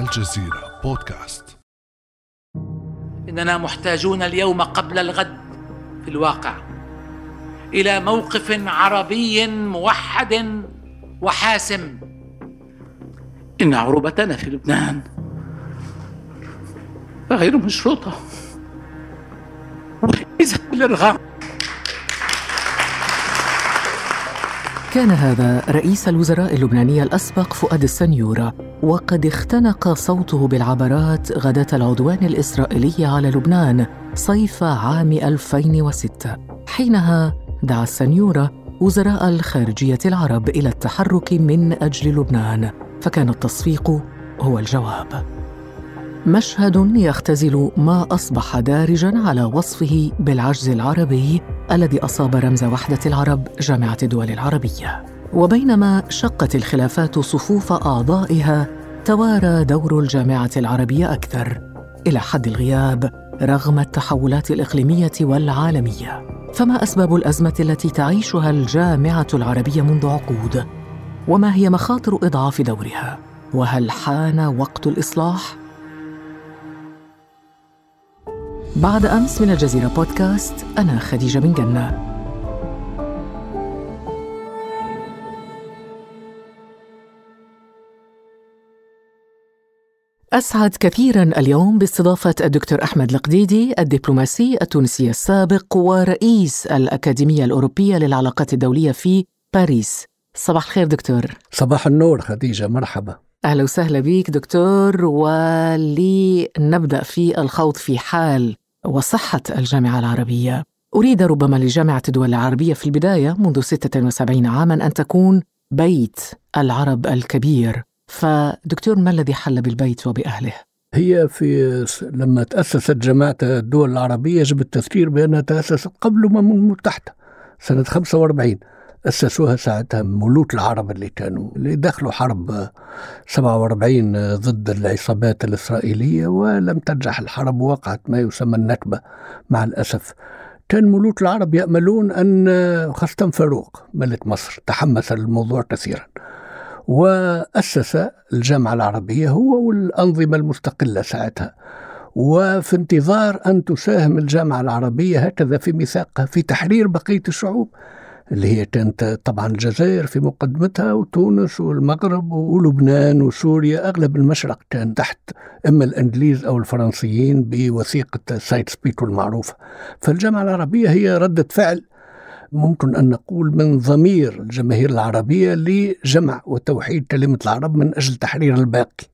الجزيرة بودكاست. إننا محتاجون اليوم قبل الغد في الواقع إلى موقف عربي موحد وحاسم. إن عروبتنا في لبنان غير مشروطة. وجاهزه للارغام كان هذا رئيس الوزراء اللبناني الأسبق فؤاد السنيورة وقد اختنق صوته بالعبرات غداة العدوان الإسرائيلي على لبنان صيف عام 2006 حينها دعا السنيورة وزراء الخارجية العرب إلى التحرك من أجل لبنان فكان التصفيق هو الجواب. مشهد يختزل ما أصبح دارجا على وصفه بالعجز العربي الذي أصاب رمز وحدة العرب جامعة الدول العربية. وبينما شقت الخلافات صفوف أعضائها توارى دور الجامعة العربية أكثر. إلى حد الغياب رغم التحولات الإقليمية والعالمية. فما أسباب الأزمة التي تعيشها الجامعة العربية منذ عقود؟ وما هي مخاطر إضعاف دورها؟ وهل حان وقت الإصلاح؟ بعد أمس من الجزيرة بودكاست أنا خديجة بن جنة. أسعد كثيرا اليوم باستضافة الدكتور أحمد القديدي الدبلوماسي التونسي السابق ورئيس الأكاديمية الأوروبية للعلاقات الدولية في باريس. صباح الخير دكتور. صباح النور خديجة مرحبا. أهلا وسهلا بك دكتور ولنبدأ في الخوض في حال وصحة الجامعة العربية. أريد ربما لجامعة الدول العربية في البداية منذ 76 عاما أن تكون بيت العرب الكبير. فدكتور ما الذي حل بالبيت وبأهله؟ هي في لما تأسست جماعة الدول العربية يجب التذكير بأنها تأسست قبل الأمم المتحدة سنة 45 أسسوها ساعتها ملوك العرب اللي كانوا اللي دخلوا حرب 47 ضد العصابات الإسرائيلية ولم تنجح الحرب ووقعت ما يسمى النكبة. مع الأسف كان ملوك العرب يأملون أن خاصة فاروق ملك مصر تحمس للموضوع كثيرا. وأسس الجامعة العربية هو والأنظمة المستقلة ساعتها. وفي انتظار أن تساهم الجامعة العربية هكذا في ميثاقها في تحرير بقية الشعوب اللي هي كانت طبعا الجزائر في مقدمتها وتونس والمغرب ولبنان وسوريا أغلب المشرق كان تحت أما الإنجليز أو الفرنسيين بوثيقة سايكس بيكو المعروفه فالجامعة العربية هي ردة فعل. ممكن أن نقول من ضمير الجماهير العربية لجمع وتوحيد كلمة العرب من أجل تحرير الباقي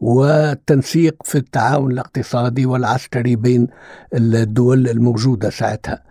والتنسيق في التعاون الاقتصادي والعسكري بين الدول الموجودة ساعتها.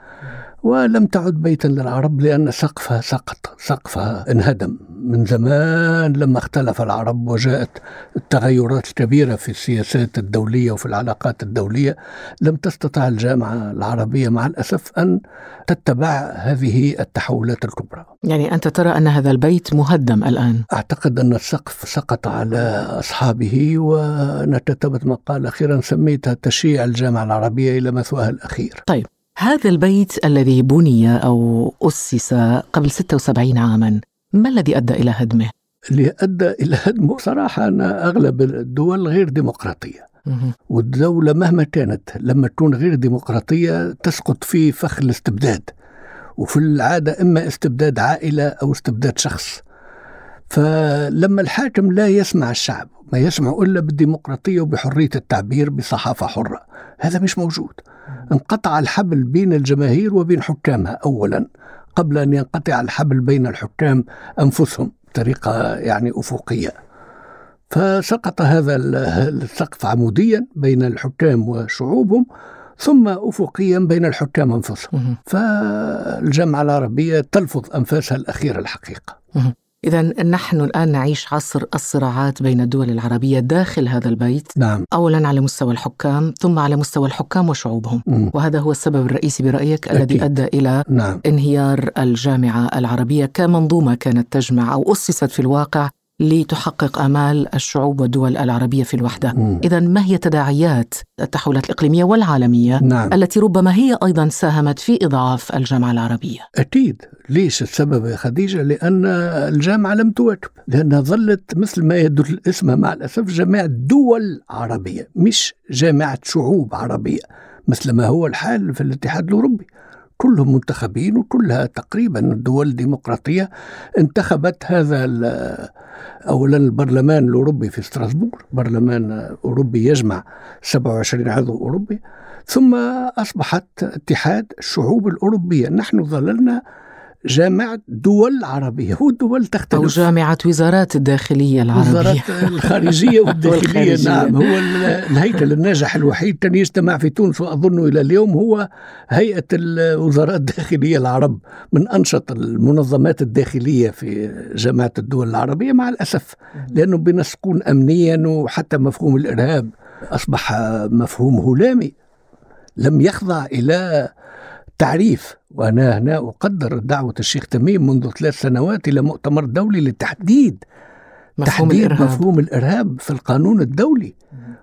ولم تعد بيتا للعرب لأن سقفها سقط سقفها انهدم. من زمان لما اختلف العرب وجاءت التغيرات الكبيرة في السياسات الدولية وفي العلاقات الدولية لم تستطع الجامعة العربية مع الأسف أن تتبع هذه التحولات الكبرى. يعني أنت ترى أن هذا البيت مهدم الآن؟ أعتقد أن السقف سقط على أصحابه وأنا كتبت مقال أخيرا سميتها تشييع الجامعة العربية إلى مثواها الأخير. طيب. هذا البيت الذي بني أو أسس قبل 76 عاما ما الذي أدى إلى هدمه؟ اللي أدى إلى هدمه صراحة أن أغلب الدول غير ديمقراطية. والدولة مهما كانت لما تكون غير ديمقراطية تسقط في فخ الاستبداد. وفي العادة إما استبداد عائلة أو استبداد شخص. فلما الحاكم لا يسمع الشعب ما يسمع إلا بالديمقراطية وبحرية التعبير بصحافة حرة هذا مش موجود انقطع الحبل بين الجماهير وبين حكامها اولا قبل أن ينقطع الحبل بين الحكام أنفسهم بطريقة يعني أفقية. فسقط هذا السقف عموديا بين الحكام وشعوبهم ثم افقيا بين الحكام أنفسهم. فالجامعه العربية تلفظ أنفاسها الأخيرة الحقيقة. إذا نحن الآن نعيش عصر الصراعات بين الدول العربية داخل هذا البيت نعم. أولا على مستوى الحكام ثم على مستوى الحكام وشعوبهم م. وهذا هو السبب الرئيسي برأيك أكيد. الذي أدى إلى نعم. انهيار الجامعة العربية كمنظومة كانت تجمع أو أسست في الواقع لتحقق آمال الشعوب والدول العربية في الوحدة. إذا ما هي تداعيات التحولات الإقليمية والعالمية نعم. التي ربما هي أيضا ساهمت في إضعاف الجامعة العربية؟ أكيد. ليش السبب يا خديجة؟ لأن الجامعة لم تواكب لأنها ظلت مثل ما يدل اسمها مع الأسف جامعة دول عربية مش جامعة شعوب عربية مثل ما هو الحال في الاتحاد الأوروبي. كلهم منتخبين وكلها تقريبا الدول الديمقراطية انتخبت هذا أولا البرلمان الأوروبي في ستراسبورغ برلمان أوروبي يجمع 27 عضو أوروبي ثم أصبحت اتحاد الشعوب الأوروبية. نحن ظللنا جامعة دول عربية. والدول تختلف. أو جامعة وزارات الداخلية العربية. وزارات الخارجية والداخلية نعم. هو الهيكل الناجح الوحيد كان يجتمع في تونس وأظن إلى اليوم هو هيئة الوزارات الداخلية العرب من أنشط المنظمات الداخلية في جامعة الدول العربية مع الأسف. لأنه بنسكون أمنيا وحتى مفهوم الإرهاب أصبح مفهوم هلامي. لم يخضع إلى تعريف وأنا هنا أقدر دعوة الشيخ تميم منذ ثلاث سنوات إلى مؤتمر دولي لتحديد مفهوم تحديد الإرهاب. مفهوم الإرهاب في القانون الدولي.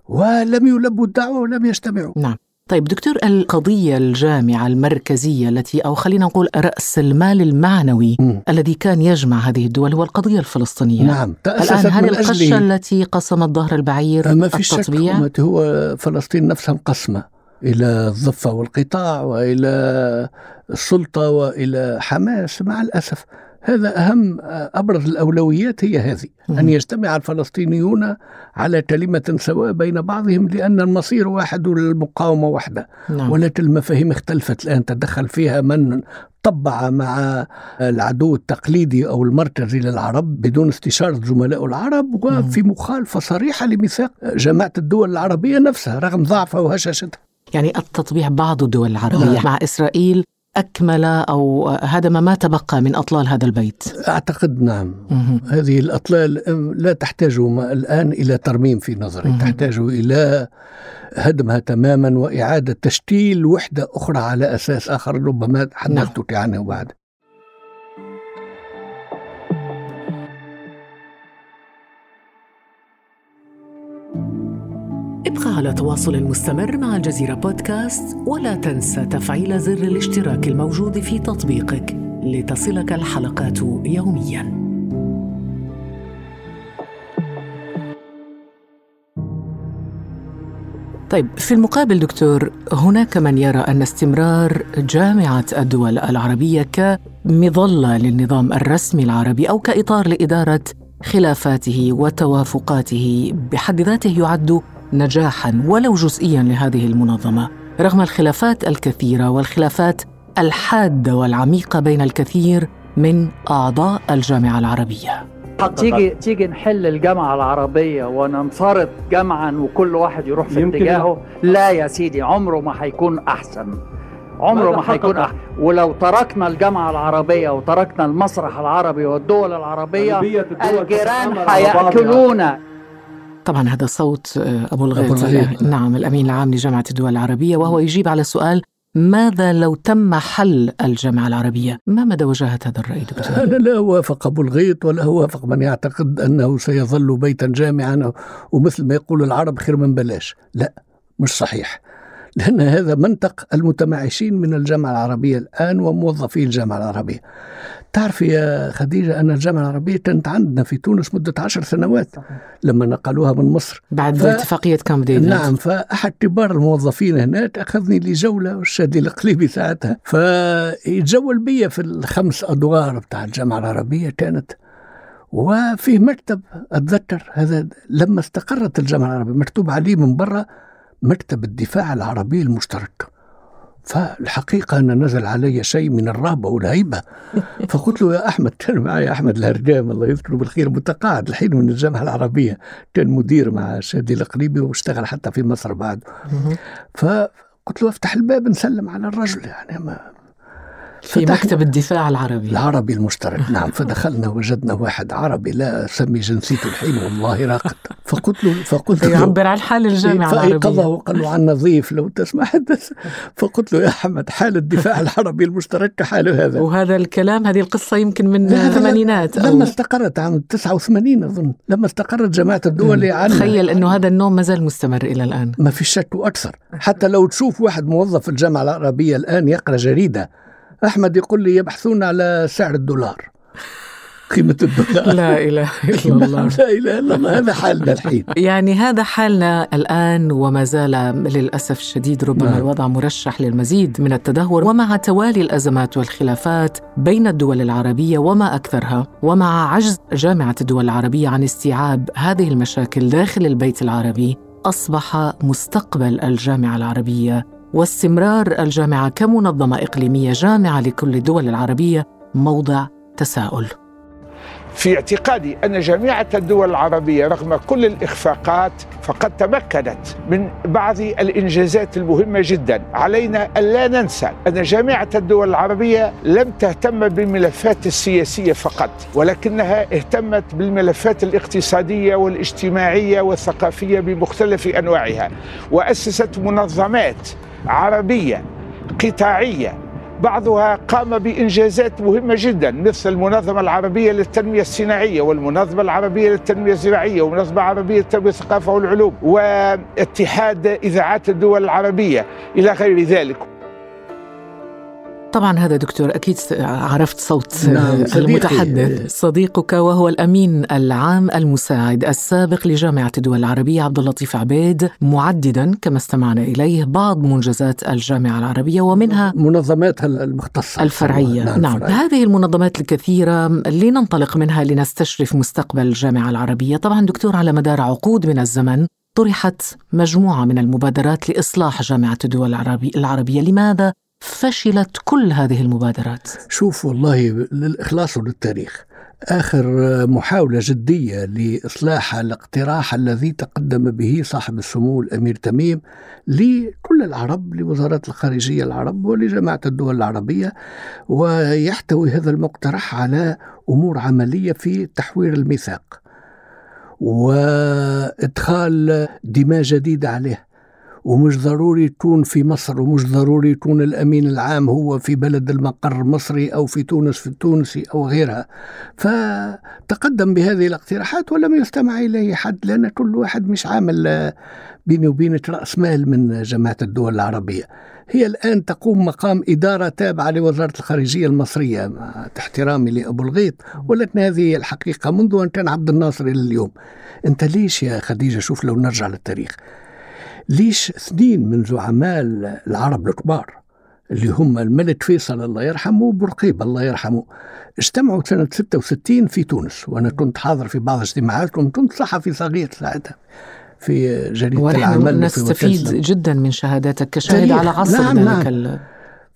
ولم يلبوا الدعوة ولم يجتمعوا. نعم. طيب دكتور القضية الجامعة المركزية التي أو خلينا نقول رأس المال المعنوي مم. الذي كان يجمع هذه الدول هو القضية الفلسطينية. نعم الآن هل القشة التي قصمت ظهر البعير ما في شك التطبيع؟ حكومة هو فلسطين نفسها مقسمة إلى الضفة والقطاع وإلى السلطة وإلى حماس. مع الأسف هذا أهم أبرز الأولويات هي هذه أن يجتمع الفلسطينيون على كلمة سواء بين بعضهم لأن المصير واحد والمقاومة واحدة. نعم. ولكن المفاهيم اختلفت الآن تدخل فيها من طبع مع العدو التقليدي أو المركزي للعرب بدون استشارة زملاء العرب وفي مخالفة صريحة لميثاق جماعة الدول العربية نفسها رغم ضعفها وهشاشتها. يعني التطبيع بعض الدول العربية نعم. مع إسرائيل أكمل أو هدم ما تبقى من أطلال هذا البيت أعتقد نعم مهم. هذه الأطلال لا تحتاج الآن إلى ترميم في نظري مهم. تحتاج إلى هدمها تماما وإعادة تشكيل وحدة أخرى على أساس آخر ربما حدثتك عنه بعد ابقى على تواصل مستمر مع الجزيرة بودكاست ولا تنسى تفعيل زر الاشتراك الموجود في تطبيقك لتصلك الحلقات يومياً. طيب في المقابل دكتور هناك من يرى أن استمرار جامعة الدول العربية كمظلة للنظام الرسمي العربي أو كإطار لإدارة خلافاته وتوافقاته بحد ذاته يعد نجاحا ولو جزئيا لهذه المنظمة رغم الخلافات الكثيرة والخلافات الحادة والعميقة بين الكثير من أعضاء الجامعة العربية. تيجي تيجي نحل الجامعة العربية وننفرد جمعا وكل واحد يروح في اتجاهه؟ لا يا سيدي عمره ما هيكون أحسن. عمره ما هيكون؟ أحسن. ولو تركنا الجامعة العربية وتركنا المسرح العربي والدول العربية الجيران. هيأكلونا طبعا هذا صوت آه، أبو الغيط الغيط. نعم الأمين العام لجامعة الدول العربية وهو يجيب على سؤال ماذا لو تم حل الجامعة العربية؟ ما مدى وجاهة هذا الرأي دكتور؟ أنا لا أوافق أبو الغيط ولا أوافق من يعتقد أنه سيظل بيتا جامعا ومثل ما يقول العرب خير من بلاش لا مش صحيح لأن هذا منطق المتمعشين من الجامعة العربية الآن وموظفي الجامعة العربية تعرف يا خديجة أن الجامعة العربية كانت عندنا في تونس مدة عشر سنوات لما نقلوها من مصر. بعد ف- اتفاقية كامب ديفيد نعم فأحد كبار الموظفين هناك أخذني لجولة والشادي الإقليمي ساعتها. فيتجول بي في الخمس أدوار بتاع الجامعة العربية كانت وفيه مكتب أتذكر هذا لما استقرت الجامعة العربية مكتوب عليه من برا مكتب الدفاع العربي المشترك. فالحقيقة أن نزل علي شيء من الرهبة والهيبة. فقلت له يا أحمد كان معي أحمد الهرجام الله يذكره بالخير متقاعد الحين من الجامعة العربية. كان مدير مع شادي الإقليمي واشتغل حتى في مصر بعد. فقلت له أفتح الباب نسلم على الرجل يعني ما في مكتب الدفاع العربي. العربي المشترك. نعم فدخلنا وجدنا واحد عربي لا أسمي جنسيته الحين والله راقد. فقلت له فقلت له يعبر عن حال الجامعة العربية. فايقظه وقال له عن نظيف لو تسمح فقلت له يا أحمد حال الدفاع العربي المشترك كحال هذا؟ وهذا الكلام هذه القصة يمكن من الثمانينات لما استقرت عام 89 أظن. لما استقرت جماعة الدول عن تخيل إنه هذا النوم ما زال مستمر إلى الآن. ما في شك وأكثر حتى لو تشوف واحد موظف في الجامعة العربية الآن يقرأ جريدة أحمد يقول لي يبحثون على سعر الدولار. قيمة الدولار. لا إله إلا الله. لا إله إلا الله. هذا حالنا الحين. يعني هذا حالنا الآن وما زال للأسف الشديد ربما نعم. الوضع مرشح للمزيد من التدهور ومع توالي الأزمات والخلافات بين الدول العربية وما أكثرها ومع عجز جامعة الدول العربية عن استيعاب هذه المشاكل داخل البيت العربي أصبح مستقبل الجامعة العربية واستمرار الجامعة كمنظمة إقليمية جامعة لكل الدول العربية موضع تساؤل. في اعتقادي أن جامعة الدول العربية رغم كل الإخفاقات فقد تمكنت من بعض الإنجازات المهمة جدا. علينا ألا ننسى أن جامعة الدول العربية لم تهتم بالملفات السياسية فقط ولكنها اهتمت بالملفات الاقتصادية والاجتماعية والثقافية بمختلف أنواعها وأسست منظمات عربية قطاعية بعضها قام بإنجازات مهمة جدا مثل المنظمة العربية للتنمية الصناعية والمنظمة العربية للتنمية الزراعية والمنظمة العربية للتنمية الثقافة والعلوم واتحاد إذاعات الدول العربية إلى غير ذلك. طبعا هذا دكتور أكيد عرفت صوت نعم المتحدث. صديقك وهو الأمين العام المساعد السابق لجامعة الدول العربية عبد اللطيف عبيد معددا كما استمعنا إليه بعض منجزات الجامعة العربية ومنها منظماتها المختصة. الفرعية. نعم, نعم. الفرعية. هذه المنظمات الكثيرة لننطلق منها لنستشرف مستقبل الجامعة العربية. طبعا دكتور على مدار عقود من الزمن طرحت مجموعة من المبادرات لإصلاح جامعة الدول العربية. لماذا؟ فشلت كل هذه المبادرات. شوف والله للإخلاص وللتاريخ. آخر محاولة جدية لإصلاح الاقتراح الذي تقدم به صاحب السمو الأمير تميم لكل العرب لوزارة الخارجية العرب ولجماعة الدول العربية ويحتوي هذا المقترح على أمور عملية في تحوير الميثاق وإدخال دماء جديدة عليه. ومش ضروري تكون في مصر ومش ضروري يكون الأمين العام هو في بلد المقر مصري أو في تونس في التونسي أو غيرها. فتقدم بهذه الاقتراحات ولم يستمع إليه حد لأن كل واحد مش عامل بيني وبينك رأس مال من جماعة الدول العربية. هي الآن تقوم مقام إدارة تابعة لوزارة الخارجية المصرية مع احترامي لأبو الغيط ولكن هذه الحقيقة منذ أن كان عبد الناصر إلى اليوم. أنت ليش يا خديجة؟ شوف لو نرجع للتاريخ. ليش اثنين من زعماء العرب الكبار اللي هم الملك فيصل الله يرحمه وبرقيب الله يرحمه اجتمعوا سنة 66 في تونس. وأنا كنت حاضر في بعض اجتماعاتهم كنت صحفي صغير ساعتها في جريدة العمل نستفيد جدا من شهاداتك كشاهد على عصر نعم ذلك نعم.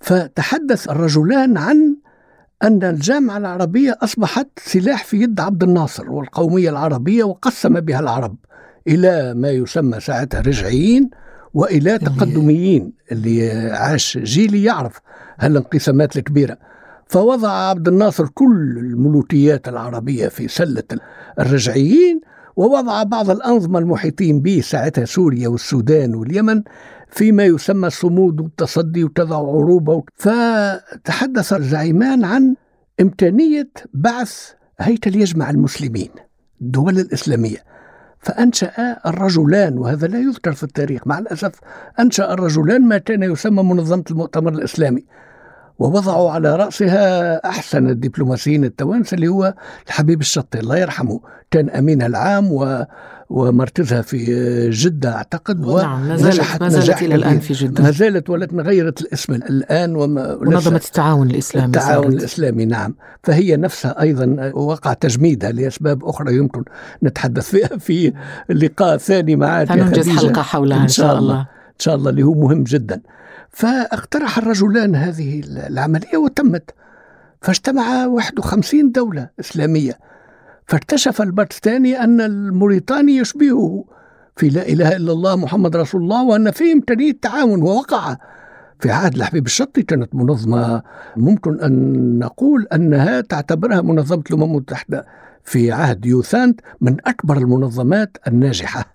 فتحدث الرجلان عن أن الجامعة العربية أصبحت سلاح في يد عبد الناصر والقومية العربية وقسم بها العرب. إلى ما يسمى ساعتها رجعيين وإلى تقدميين اللي عاش جيلي يعرف هالانقسامات الكبيرة. فوضع عبد الناصر كل الملوكيات العربية في سلة الرجعيين ووضع بعض الأنظمة المحيطين به ساعتها سوريا والسودان واليمن فيما يسمى الصمود والتصدي وتضع عروبه. فتحدث الزعيمان عن إمكانية بعث هيكل يجمع المسلمين الدول الإسلامية. فأنشأ الرجلان وهذا لا يذكر في التاريخ مع الأسف أنشأ الرجلان ما كان يسمى منظمة المؤتمر الإسلامي. ووضعوا على رأسها أحسن الدبلوماسيين التوانسة اللي هو الحبيب الشطي الله يرحمه. كان أمينها العام و ومركزها في جدة أعتقد نعم ما زالت, ما زالت إلى الآن في جدة. ما زالت ولكن غيرت الاسم الآن وما منظمة التعاون الإسلامي التعاون صارت. الإسلامي نعم. فهي نفسها أيضا وقع تجميدها لأسباب أخرى يمكن نتحدث فيها في لقاء ثاني معك سننجز حلقة حولها إن شاء الله. إن شاء الله اللي هو مهم جدا. فاقترح الرجلان هذه العملية وتمت. فاجتمع 51 دولة إسلامية. فاكتشف الباكستاني أن الموريتاني يشبهه في لا إله إلا الله محمد رسول الله وأن فيه إمكانية تعاون ووقع في عهد الحبيب الشطي. كانت منظمة ممكن أن نقول أنها تعتبرها منظمة الأمم المتحدة في عهد يوثانت من أكبر المنظمات الناجحة.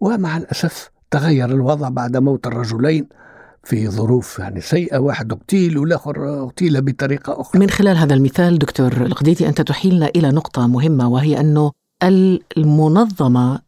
ومع الأسف تغير الوضع بعد موت الرجلين. في ظروف يعني سيئة واحد اغتيل والآخر اغتيل بطريقة أخرى. من خلال هذا المثال دكتور القديدي أنت تحيلنا إلى نقطة مهمة وهي أنه المنظمة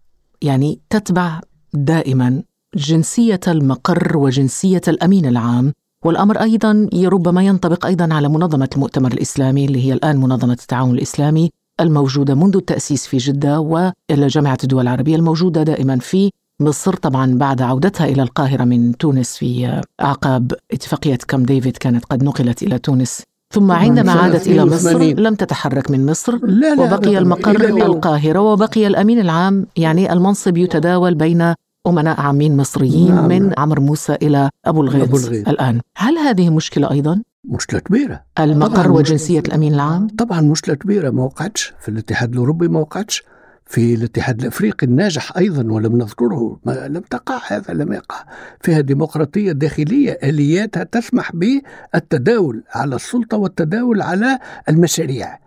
يعني تتبع دائما جنسية المقر وجنسية الأمين العام والأمر أيضا ربما ينطبق أيضا على منظمة المؤتمر الإسلامي اللي هي الآن منظمة التعاون الإسلامي الموجودة منذ التأسيس في جدة وإلى جامعة الدول العربية الموجودة دائما في مصر طبعا بعد عودتها إلى القاهرة من تونس في أعقاب اتفاقية كام ديفيد كانت قد نقلت إلى تونس. ثم عندما عادت إلى مصر لم تتحرك من مصر لا لا وبقي المقر القاهرة وبقي الأمين العام يعني المنصب يتداول بين أمناء عامين مصريين نعم. من عمرو موسى إلى أبو الغيط, أبو الغيط الآن. هل هذه مشكلة أيضا؟ مشكلة كبيرة. المقر وجنسية الأمين العام؟ طبعا مشكلة كبيرة ما وقعتش. في الاتحاد الأوروبي ما وقعتش. في الاتحاد الأفريقي الناجح أيضا ولم نذكره ما لم تقع هذا لم يقع. فيها ديمقراطية داخلية آلياتها تسمح بالتداول على السلطة والتداول على المشاريع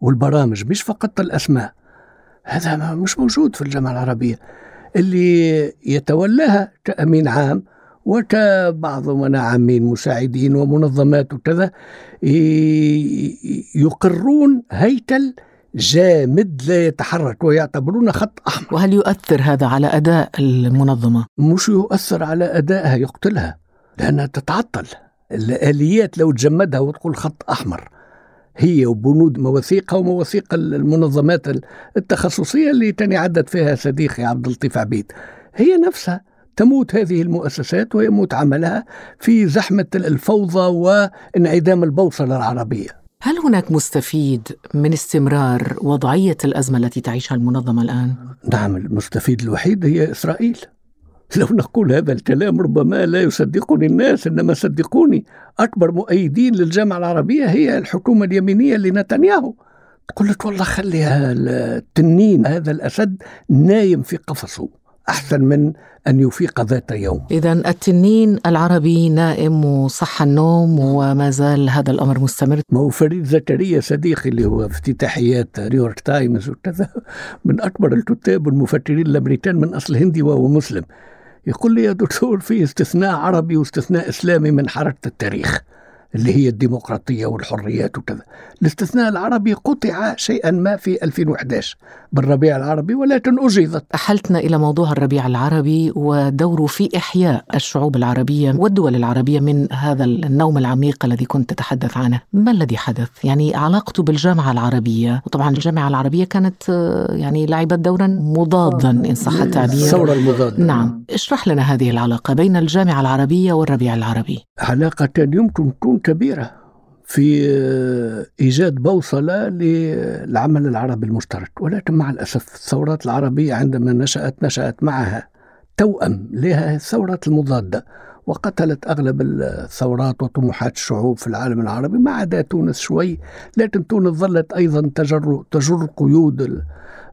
والبرامج مش فقط الأسماء. هذا مش موجود في الجامعة العربية. اللي يتولاها كأمين عام وكبعض أمناء عامين مساعدين ومنظمات وكذا يقرون هيكل جامد لا يتحرك ويعتبرون خط أحمر. وهل يؤثر هذا على أداء المنظمة؟ مش يؤثر على أدائها يقتلها لأنها تتعطل. الآليات لو تجمدها وتقول خط أحمر هي وبنود مواثيقها ومواثيق المنظمات التخصصية اللي تاني عدت فيها صديقي عبد اللطيف عبيد. هي نفسها تموت هذه المؤسسات ويموت عملها في زحمة الفوضى وانعدام البوصلة العربية. هل هناك مستفيد من استمرار وضعية الأزمة التي تعيشها المنظمة الآن؟ نعم المستفيد الوحيد هي إسرائيل. لو نقول هذا الكلام ربما لا يصدقني الناس إنما صدقوني. أكبر مؤيدين للجامعة العربية هي الحكومة اليمينية لنتنياهو. قلت والله خلي التنين هذا الأسد نايم في قفصه. أحسن من أن يفيق ذات يوم. إذا التنين العربي نائم وصح النوم وما زال هذا الأمر مستمر. ما هو فريد زكريا صديقي اللي هو افتتاحيات نيويورك تايمز وكذا من أكبر الكتاب والمفكرين الأمريكان من أصل هندي وهو مسلم. يقول لي يا دكتور في استثناء عربي واستثناء إسلامي من حركة التاريخ. اللي هي الديمقراطية والحريات وكذا. الاستثناء العربي قطع شيئا ما في 2011 بالربيع العربي ولكن أجيزت. أحلتنا إلى موضوع الربيع العربي ودوره في إحياء الشعوب العربية والدول العربية من هذا النوم العميق الذي كنت تتحدث عنه. ما الذي حدث؟ يعني علاقته بالجامعة العربية. وطبعا الجامعة العربية كانت يعني لعبت دورا مضادا إن صح التعبير. الثورة المضادة نعم. اشرح لنا هذه العلاقة بين الجامعة العربية والربيع العربي. علاقة يمكن تكون كبيرة في إيجاد بوصلة للعمل العربي المشترك ولكن مع الأسف الثورات العربية عندما نشأت نشأت معها توأم لها الثورات المضادة وقتلت أغلب الثورات وطموحات الشعوب في العالم العربي ما عدا تونس شوي لكن تونس ظلت أيضا تجر, تجر قيود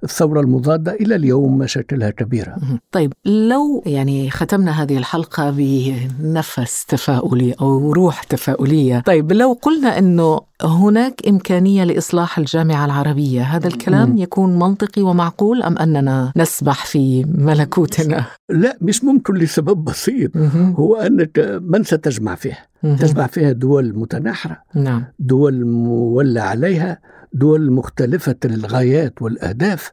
الثورة المضادة إلى اليوم مشاكلها كبيرة. طيب لو يعني ختمنا هذه الحلقة بنفس تفاؤلي أو روح تفاؤلية طيب لو قلنا أنه هناك إمكانية لإصلاح الجامعة العربية هذا الكلام يكون منطقي ومعقول أم أننا نسبح في ملكوتنا؟ لا مش ممكن لسبب بسيط. هو أنك من ستجمع فيها تجمع فيها دول متناحرة نعم. دول مولى عليها دول مختلفة الغايات والأهداف.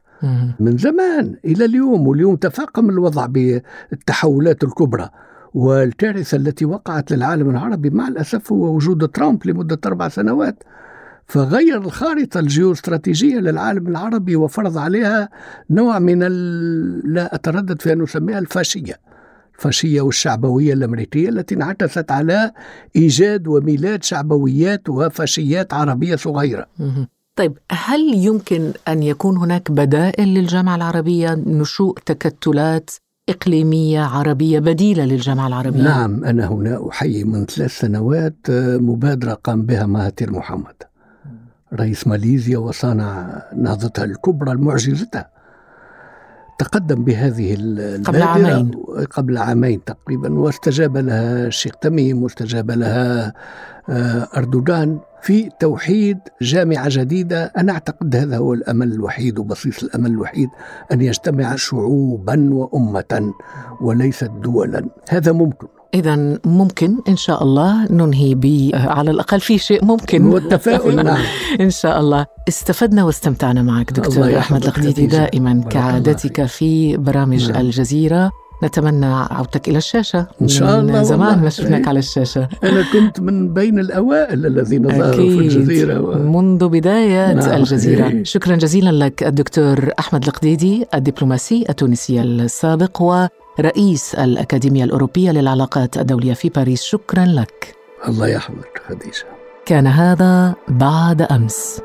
من زمان إلى اليوم واليوم تفاقم الوضع بالتحولات الكبرى والكارثة التي وقعت للعالم العربي. مع الأسف هو وجود ترامب لمدة أربع سنوات فغير الخارطة الجيوستراتيجية للعالم العربي وفرض عليها نوع من لا أتردد في أن أسميها الفاشية. الفاشية والشعبوية الأمريكية التي انعكست على إيجاد وميلاد شعبويات وفاشيات عربية صغيرة. طيب هل يمكن أن يكون هناك بدائل للجامعة العربية نشوء تكتلات إقليمية عربية بديلة للجامعة العربية؟ نعم أنا هنا أحيي من ثلاث سنوات مبادرة قام بها مهاتير محمد. رئيس ماليزيا وصانع نهضتها الكبرى المعجزتها تقدم بهذه قبل عامين. قبل عامين تقريبا واستجاب لها الشيخ تميم واستجاب لها آه، أردوغان في توحيد جامعة جديدة. أنا أعتقد هذا هو الأمل الوحيد وبصيص الأمل الوحيد أن يجتمع شعوبا وأمة وليست دولا. هذا ممكن. إذا ممكن إن شاء الله ننهي ب على الأقل في شيء ممكن. والتفاؤل نعم. إن شاء الله. استفدنا واستمتعنا معك دكتور أحمد القديدي دائما كعادتك في برامج نعم. الجزيرة. نتمنى عودتك إلى الشاشة. إن شاء الله من زمان ما شفناك على الشاشة. أنا كنت من بين الأوائل الذين ظهروا في الجزيرة. و... منذ بداية نعم. الجزيرة. شكرا جزيلا لك الدكتور أحمد القديدي الدبلوماسي التونسي السابق ورئيس الأكاديمية الأوروبية للعلاقات الدولية في باريس شكرا لك. الله يحفظك خديجة. كان هذا بعد أمس.